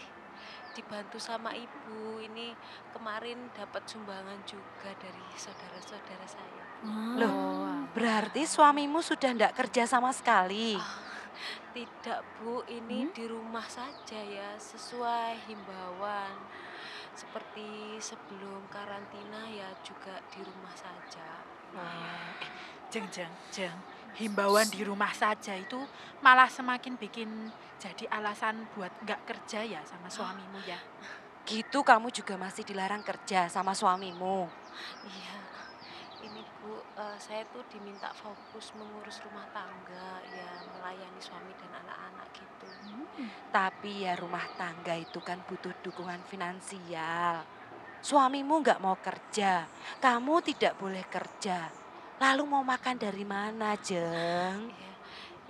dibantu sama ibu. Ini kemarin dapat sumbangan juga dari saudara-saudara saya. Oh. Loh, berarti suamimu sudah ndak kerja sama sekali? Tidak Bu, ini di rumah saja ya, sesuai himbauan. Seperti sebelum karantina ya juga di rumah saja. Eh, Jeng, jeng, jeng. Himbauan di rumah saja itu malah semakin bikin jadi alasan buat nggak kerja ya sama suamimu ya. Gitu kamu juga masih dilarang kerja sama suamimu. Iya, Bu, eh, saya tuh diminta fokus mengurus rumah tangga, ya melayani suami dan anak-anak gitu. Tapi ya rumah tangga itu kan butuh dukungan finansial. Suamimu nggak mau kerja, kamu tidak boleh kerja. Lalu mau makan dari mana, Jeng? Iya,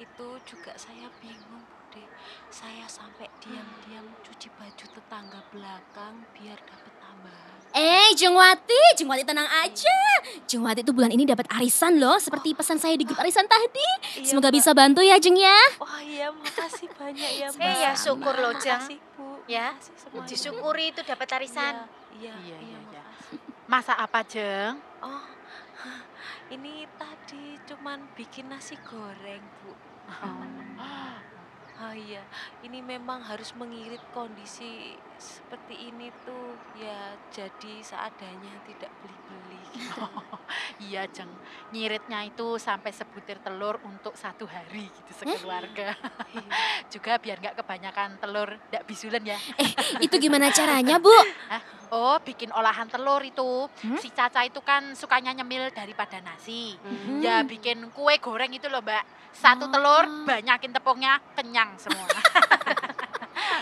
itu juga saya bingung, Bude. Saya sampai diam-diam cuci baju tetangga belakang biar dapat tambahan. Eh, Jengwati, Jengwati tenang aja. Jengwati itu bulan ini dapat arisan loh, seperti pesan saya di grup arisan tadi. Iya, Semoga Mbak. bisa bantu ya, Jeng ya. Oh iya, makasih banyak ya, Eh Mbak. ya syukur loh Jeng. Makasih, Bu. Ya. Disyukuri itu dapat arisan. Iya, Iya, iya, iya, iya. makasih. Masa apa, Jeng? Oh, ini tadi cuman bikin nasi goreng, Bu. Oh iya, ini memang harus mengirit kondisi seperti ini tuh ya jadi seadanya tidak beli-beli gitu. Iya, Jeng. Nyiritnya itu sampai sebutir telur untuk satu hari gitu sekeluarga. Juga biar nggak kebanyakan telur ndak bisulan ya. Itu gimana caranya, Bu? Oh, bikin olahan telur itu. Hmm? Si Caca itu kan sukanya nyemil daripada nasi. Hmm. Ya bikin kue goreng itu loh, Mbak. Satu telur, Oh. banyakin tepungnya, kenyang semua.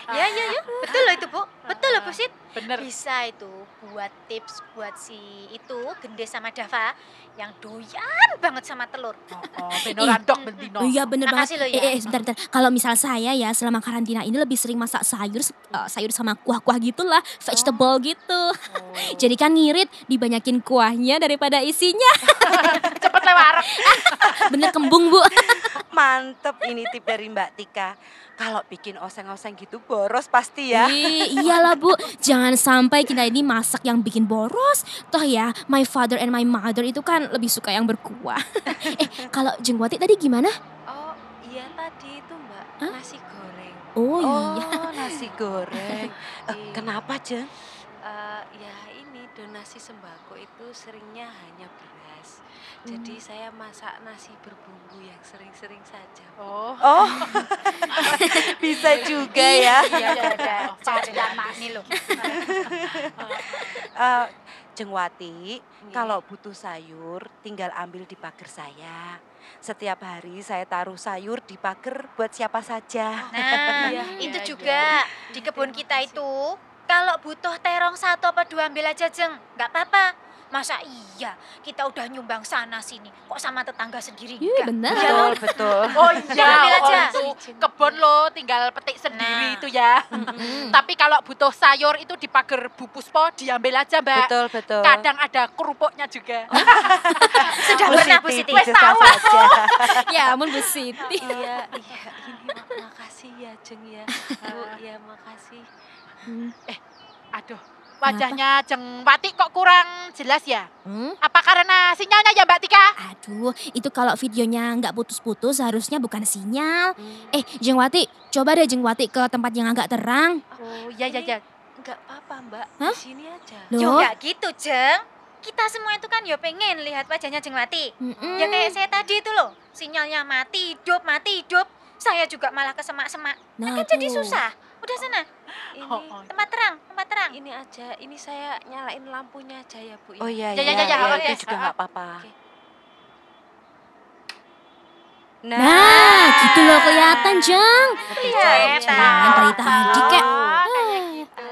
Ya, ya, ya. Betul loh itu, Bu. Betul loh, Bu Sit. Bener. Bisa itu buat tips buat si itu Gende sama Dava yang doyan banget sama telur. Oh, oh bentino. Oh iya bener Makasih banget. loh ya. Eh, eh, sebentar, bentar. Kalau misal saya ya selama karantina ini lebih sering masak sayur, eh, sayur sama kuah-kuah gitulah, vegetable gitu. Oh. Jadi kan ngirit dibanyakin kuahnya daripada isinya. Cepet lewat. Bener kembung bu. Mantep ini tip dari Mbak Tika. Kalau bikin oseng-oseng gitu boros pasti ya. Ih, iyalah bu, jangan sampai kita ini masak yang bikin boros. Toh ya, my father and my mother itu kan lebih suka yang berkuah. eh, kalau Jengwati tadi gimana? Oh iya tadi itu Mbak Hah? nasi goreng. Oh, Oh, iya. nasi goreng. Iya. kenapa, Jeng? Eh, ya ini donasi sembako itu seringnya hanya beras. Jadi saya masak nasi berbumbu yang sering-sering saja. Oh. Oh, bisa juga ya. Iya, iya, iya. Cari lama nih loh. Eh, Jengwati, Iya. kalau butuh sayur tinggal ambil di pagar saya. Setiap hari saya taruh sayur di pagar buat siapa saja. Nah, Iya, itu iya, juga di kebun kita itu kalau butuh terong satu apa dua ambil aja jeng, nggak apa-apa. Masa iya kita udah nyumbang sana sini, kok sama tetangga sendiri Iya enggak? Iya loh. Betul, betul. Oh iya, aja. oh, itu kebun lo tinggal petik sendiri Nah. itu ya. Tapi kalau butuh sayur itu di pagar Bu Puspo diambil aja mbak. Betul, betul. Kadang ada kerupuknya juga. Sudah Bu pernah Bu Siti. Wes tahu saja. ya ampun Bu Siti. Iya, iya ini mak- makasih ya Jeng ya. Bu, ya makasih. Hmm. Aduh, wajahnya Jeng Wati kok kurang jelas ya? Hmm? Apa karena sinyalnya ya Mbak Tika? Aduh, itu kalau videonya nggak putus-putus harusnya bukan sinyal. Eh, Jengwati, coba deh Jengwati ke tempat yang agak terang. Oh iya iya iya. Enggak apa-apa Mbak, Hah? di sini aja. Loh? Yo nggak gitu jeng. Kita semua itu kan ya pengen lihat wajahnya Jeng Wati. Mm-mm. Ya kayak saya tadi itu loh, sinyalnya mati hidup, mati hidup. Saya juga malah ke semak-semak. Nah, Kan jadi susah. Udah sana, Ini Oh, oh. tempat terang, tempat terang. ini aja, ini saya nyalain lampunya aja ya Bu. Oh iya, Ya, iya, ya, ya, ya, iya, oke. itu juga nggak apa-apa. Oke. Nah, gitu loh kelihatan, Jeng. Kelihatan. Jangan dari tadi, Kak. Kayak gitu.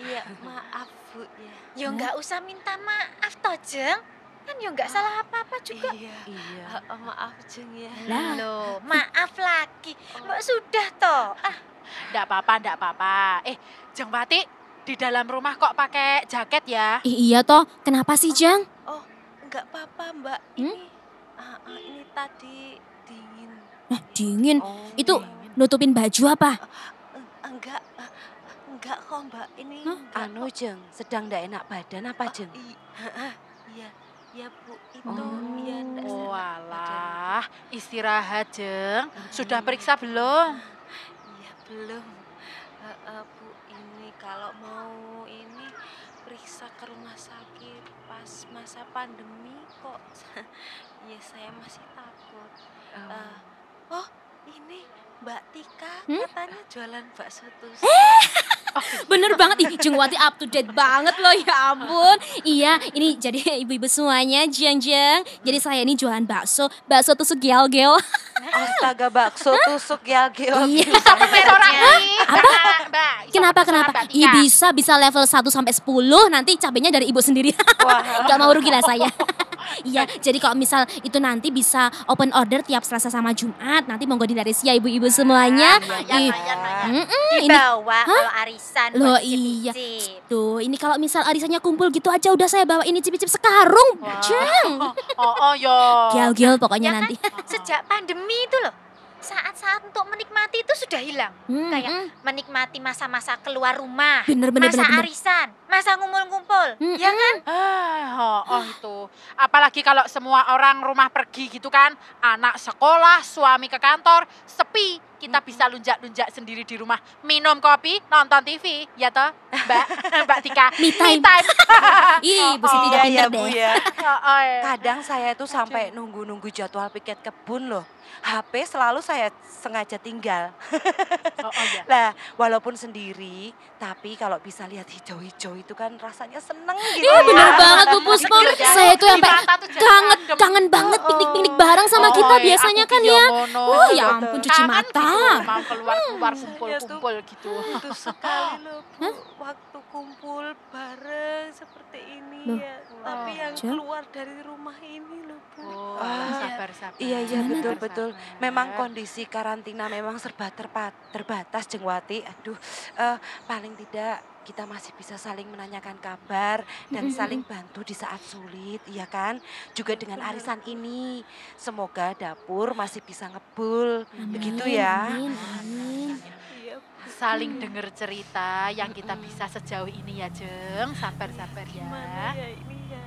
Iya, maaf Bu ya. Yo nggak usah minta maaf toh Jeng. Kan yo nggak salah apa-apa juga. Iya. Iya. Eh, eh, maaf Jeng ya. Loh, maaf lagi. Mbak sudah toh. Ah, Nggak apa-apa, nggak apa-apa. Eh, Jeng Wati di dalam rumah kok pakai jaket ya? Ih, iya toh, kenapa sih, Jeng? Oh, enggak apa-apa Mbak. Hmm? Ini ah, ah, ini tadi dingin. Nah, dingin. Oh, Itu Dingin. nutupin baju apa? Eh, Enggak, eh, enggak kok Mbak. Ini enggak Anu. Jeng, sedang nggak enak badan apa, Oh, Jeng? i- Iya. Ya Bu, itu ya enggak Oh sehat alah, istirahat jeng. Sudah periksa belum? Belum. Eh, eh, Bu, ini kalau mau ini periksa ke rumah sakit pas masa pandemi kok. ya saya masih takut. Eh, oh, ini Mbak Tika Hmm? katanya jualan bakso tusuk. Bener banget, ih Jengwati up to date banget loh ya ampun. Iya, ini jadi ibu-ibu semuanya, jeng-jeng. Jadi saya ini jualan bakso, bakso tusuk gel-gel. Astaga bakso tusuk Geo. Iya. Apa? Mbak, iso Kenapa, kenapa? Iya bisa, bisa level 1 sampai 10, nanti cabenya dari ibu sendiri. Gak mau rugi lah saya. Iya, jadi kalau misal itu nanti bisa open order tiap Selasa sama Jumat, nanti monggo dilaris ya ibu-ibu semuanya. Ya, Ih, ya, ya. mm-mm, ini Dibawa kalau arisan Loh buat iya. cicip-cicip. Tuh, ini kalau misal arisannya kumpul gitu aja udah saya bawa ini cip-cip sekarung. Wah. Jeng. Oh, oh yo. Gel-gel pokoknya Ya kan? nanti. Sejak pandemi itu loh, saat-saat untuk menikmati itu sudah hilang. Hmm, Kayak hmm. menikmati masa-masa keluar rumah, Bener, bener, masa bener, bener. arisan, masa ngumpul-ngumpul. Hmm, Ya kan? Ah, oh, oh itu. Apalagi kalau semua orang rumah pergi gitu kan, anak sekolah, suami ke kantor, sepi. Kita bisa lunjak-lunjak sendiri di rumah, minum kopi, nonton TV, ya toh, Mbak, Mbak Tika. Me time. Ih, Bu Siti udah Iya pinter ya Bu deh. ya. Oh, oh, ya. Kadang saya itu sampai nunggu-nunggu jadwal piket kebun loh. HP selalu saya sengaja tinggal. Oh, oh, ya. Lah, walaupun sendiri, tapi kalau bisa lihat hijau-hijau itu kan rasanya seneng gitu Iya ya. bener banget Bu Puspo. Saya tuh sampai kangen kangen banget piknik-piknik bareng sama Oh, kita eh, biasanya kan ya. ngono. Oh ya ampun cuci Kangen mata. gitu, mau keluar-keluar tuh kumpul-kumpul gitu. butuh sekali loh Bu, waktu kumpul bareng seperti ini Loh. ya. Tapi yang Jeng? keluar dari rumah ini loh Bu. Oh, Ah, sabar-sabar. Iya iya Gimana? betul betul. Memang Sabar. kondisi karantina memang serba terpa- terbatas Jengwati. Aduh, eh, paling tidak kita masih bisa saling menanyakan kabar dan saling bantu di saat sulit, iya kan? Juga dengan arisan ini, semoga dapur masih bisa ngebul. Begitu Amin, ya. Amin, amin. Saling dengar cerita yang kita bisa sejauh ini ya Jeng sabar-sabar Gimana ya ya ini ya.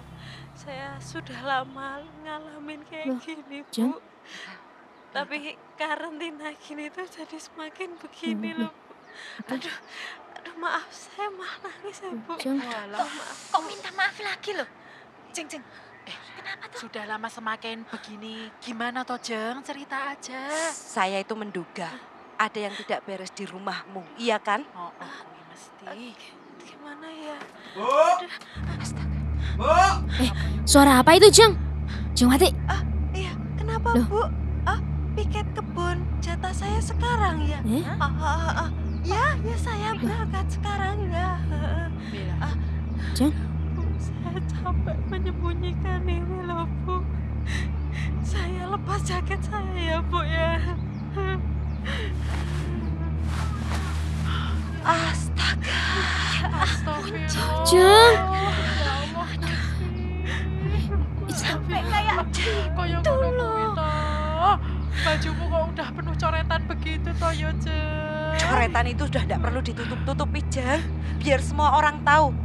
Saya sudah lama ngalamin kayak Loh, gini Jeng? Bu. Tapi karantina gini tuh jadi semakin begini Loh, loh Bu. Aduh, aduh maaf saya mah nangis ya Bu. Jeng. Walah, Kok minta maaf lagi loh? Jeng, jeng. Eh, Kenapa tuh? sudah lama semakin begini gimana toh Jeng cerita aja Saya itu menduga ada yang tidak beres di rumahmu, iya kan? oh, oh kuwi mesti Gimana ya? Bu, Astaga. Bu, Suara apa itu Jeng? Jengwati. Iya, kenapa Loh. Bu? Ah, piket kebun jatah saya sekarang ya? Eh? Ah, ah, ah, ah. Ya, ya saya berangkat sekarang ya. Bila. Jeng? Bu, saya capek menyembunyikan ini loh Bu. Saya lepas jaket saya ya Bu ya. Astaga. Astagfirullah. Jeng. Sampai kayak kuwi toh. Bajumu kok udah penuh coretan begitu toh ya Jeng Coretan itu sudah tidak perlu ditutup-tutupi, Jeng. Biar semua orang tahu.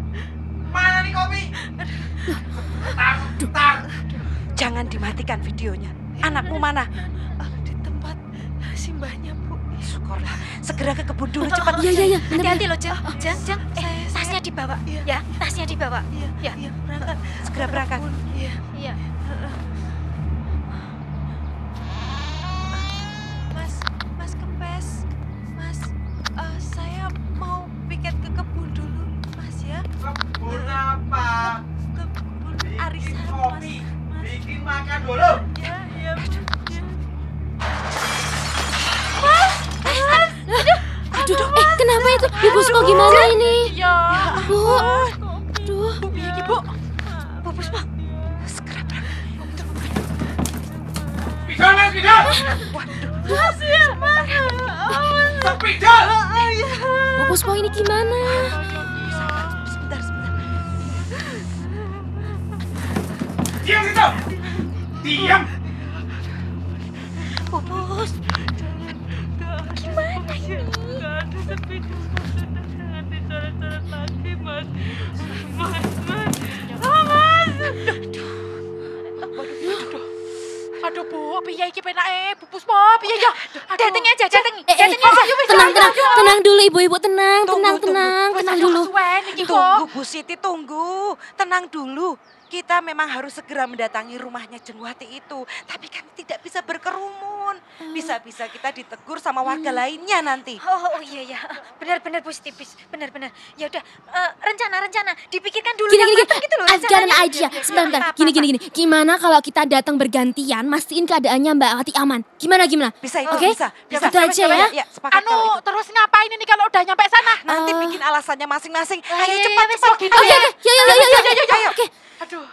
mana nih kopi? Tar, tar. Jangan dimatikan videonya. Anakmu mana? Di tempat simbahnya Segera ke kebun dulu cepat. Iya iya iya. hati-hati loh, Jeng. Jeng, jeng. Eh, tasnya dibawa. Iya. Ya, tasnya dibawa. Iya, Ya. iya, berangkat. Segera berangkat. Iya. Iya. Mas, Mas Kempes, Mas, eh, saya mau piket ke kebun dulu, Mas ya. Kebun apa? Ke kebun arisan, Mas. kopi, Mas, bikin makan dulu. Kenapa itu? Bu Puspo gimana ini? Iya. Bu. Aduh. Bu piye iki, Bu? Bu Puspa. Segera berangkat. Pidol, Mas, pidol. Pidol. Bu Puspo ini gimana? Sebentar, sebentar. Diam situ. Diam. Pupus. tapi cuma nanti coret-coret lagi mas mas mas ah mas aduh bu piye iki penake bubus po piye ya datengi aja datengi datengi aja tenang. tenang tenang dulu ibu-ibu tenang tenang tenang tenang dulu. tunggu Bu Siti tunggu. Tenang dulu. Kita memang harus segera mendatangi rumahnya Jengwati itu. Tapi kan tidak bisa berkerumun. Bisa-bisa kita ditegur sama warga lainnya nanti. Oh, oh iya ya, benar-benar positif, benar-benar. Ya udah, eh, rencana-rencana dipikirkan dulu Gini, yang gini, matang gitu loh. I've got an idea. Sebentar, bentar. Gini, gini, gini. Gimana kalau kita datang bergantian, mastiin keadaannya Mbak Wati aman? Gimana, gimana? Bisa itu, Oke, bisa. Bisa. itu aja ya. Ya, Anu, terus ngapain ini kalau udah nyampe sana? Nanti Eh. bikin alasannya masing-masing. Ah, Ayo iya, cepat, iya, cepat. gitu Oke, ya. oke. Yuk, yuk, yuk. Oke. Aduh.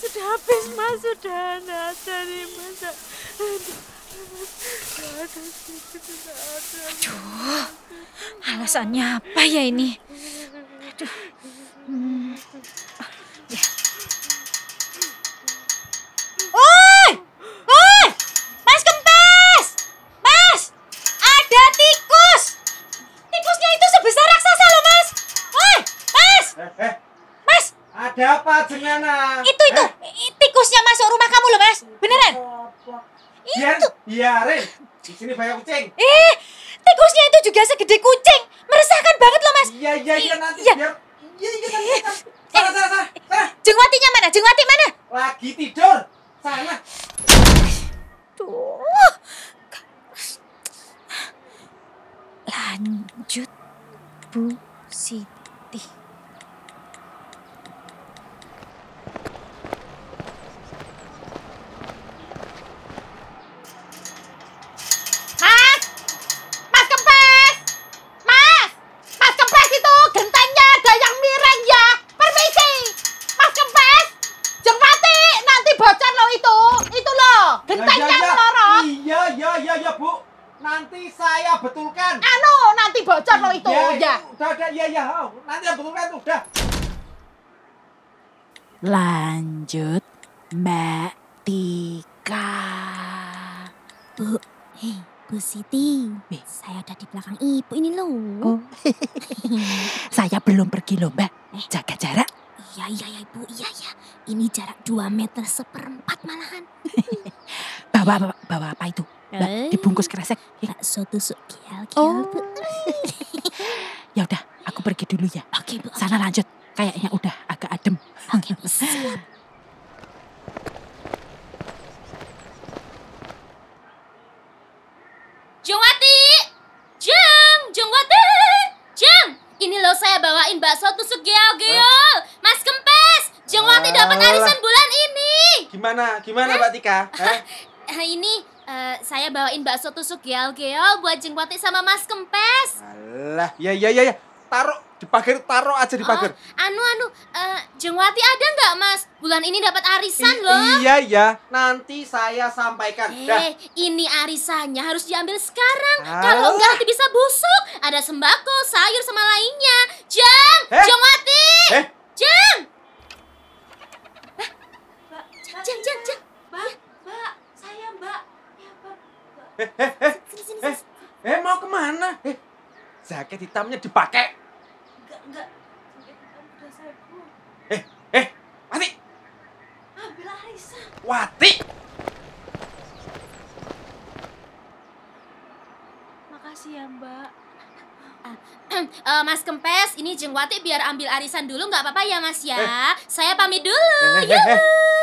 Sudah habis mas, sudah nggak ada nih mas. Alasannya apa ya ini? to... jarak 2 meter seperempat malahan. Bawa, bawa, bawa apa itu? Mbak, Eh. dibungkus kresek. Bakso tusuk kial, Oh. Bu. Ya udah, aku pergi dulu ya. Oke, Bu. Sana lanjut. Kayaknya udah agak adem. Oke, Bu. Siap. Jongwati! Jeng! Jongwati! Jeng! Ini loh saya bawain bakso tusuk geol-geol. Mas Kempes! Jongwati dapat arisan bulan ini. Gimana, gimana Mbak Tika? Eh? Eh, ini eh, saya bawain bakso tusuk geol-geol buat Jengwati sama Mas Kempes. Alah, ya, ya, ya, ya. Taruh di pagar, taruh aja di pagar. Anu anu, eh, Jengwati ada nggak Mas? Bulan ini dapat arisan I- loh. Iya, iya. Nanti saya sampaikan. Dah. Eh, ini arisannya harus diambil sekarang. Alah. Kalau enggak nanti bisa busuk. Ada sembako, sayur sama lainnya. Jeng, Eh? Jengwati. Eh? Jeng. Jeng, jeng, jeng, jeng. Mbak, mbak, saya mbak. Ya, mbak. Sini, sini, Eh, sini. eh mau ke mana? Eh, jaket hitamnya dipakai. Enggak, enggak. Jaket hitam udah saya buang. Eh, eh, Wati, Ambil arisan. Wati. Makasih ya, mbak. Eh, Mas Kempes, ini Jengwati biar ambil arisan dulu nggak apa-apa ya Mas ya. Eh. Saya pamit dulu. Eh, eh, eh.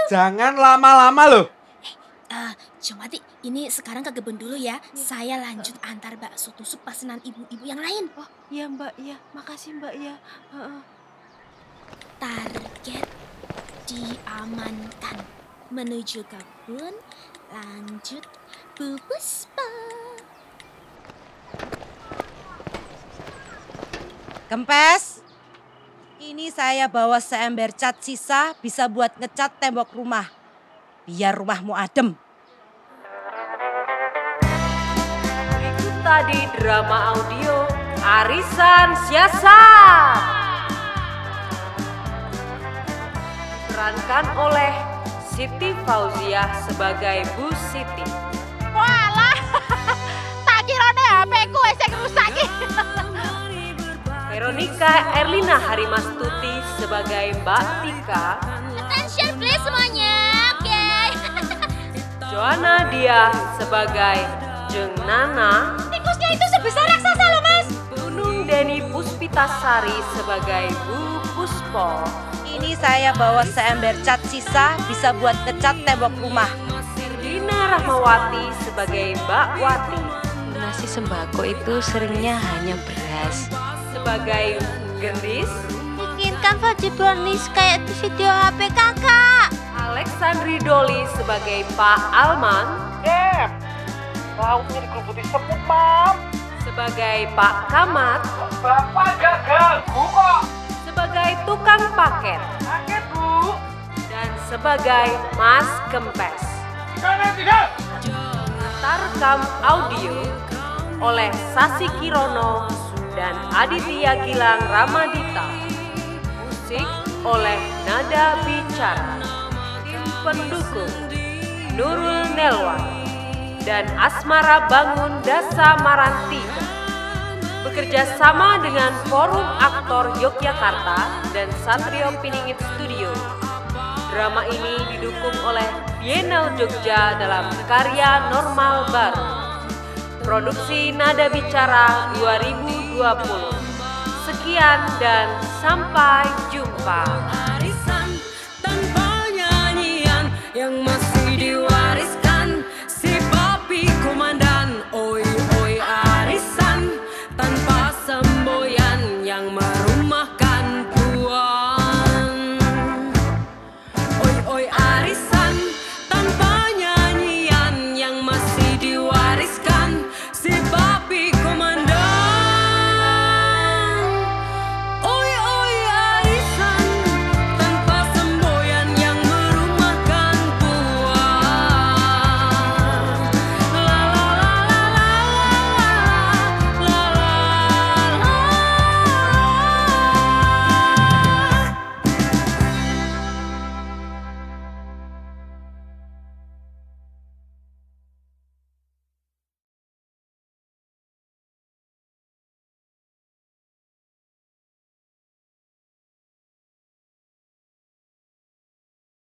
Jangan lama-lama loh. Eh, Jengwati, ini sekarang ke kebun dulu ya. Saya lanjut antar bakso tusuk pesanan ibu-ibu yang lain. Oh, iya mbak, iya. Makasih mbak, iya. Heeh. Target diamankan. Menuju kebun, lanjut Bu Puspa. Kempes, ini saya bawa seember cat sisa bisa buat ngecat tembok rumah. Biar rumahmu adem. Berikut tadi drama audio Arisan Siasat. Diperankan oleh Siti Fauziah sebagai Bu Siti. Walah, tak kirane HP ku rusak. Veronica Erlina Harimastuti sebagai Mbak Tika. Attention please semuanya. Oke. Joanna Dia sebagai Jeng Nana. Tikusnya itu sebesar raksasa loh mas. Nunung Deni Puspitasari sebagai Bu Puspo. Ini saya bawa seember cat sisa bisa buat ngecat tembok rumah. Dina Rahmawati sebagai Mbak Wati. Nasi sembako itu seringnya hanya beras. Sebagai Gendis. Bikinkan baju brownies kayak di video HP kakak. Alexandri Doli sebagai Pak Alman. Dep, lauknya dikerubuti semut, Mam. Sebagai Pak Kamat. Bapak gak ganggu kok. Sebagai tukang paket. Sakit, Bu. Dan sebagai Mas Kempes. Kanan tidak. Tarkam audio oleh Sasi Kirono dan Aditya Gilang Ramadita. Musik oleh Nada Bicara. Tim pendukung Nurul Nelwan dan Asmara Bangun Dasa Marantika. Bekerja sama dengan Forum Aktor Yogyakarta dan Satrio Piningit Studio. Drama ini didukung oleh Bienal Jogja dalam karya normal baru. Produksi Nada Bicara 2020. Sekian dan sampai jumpa.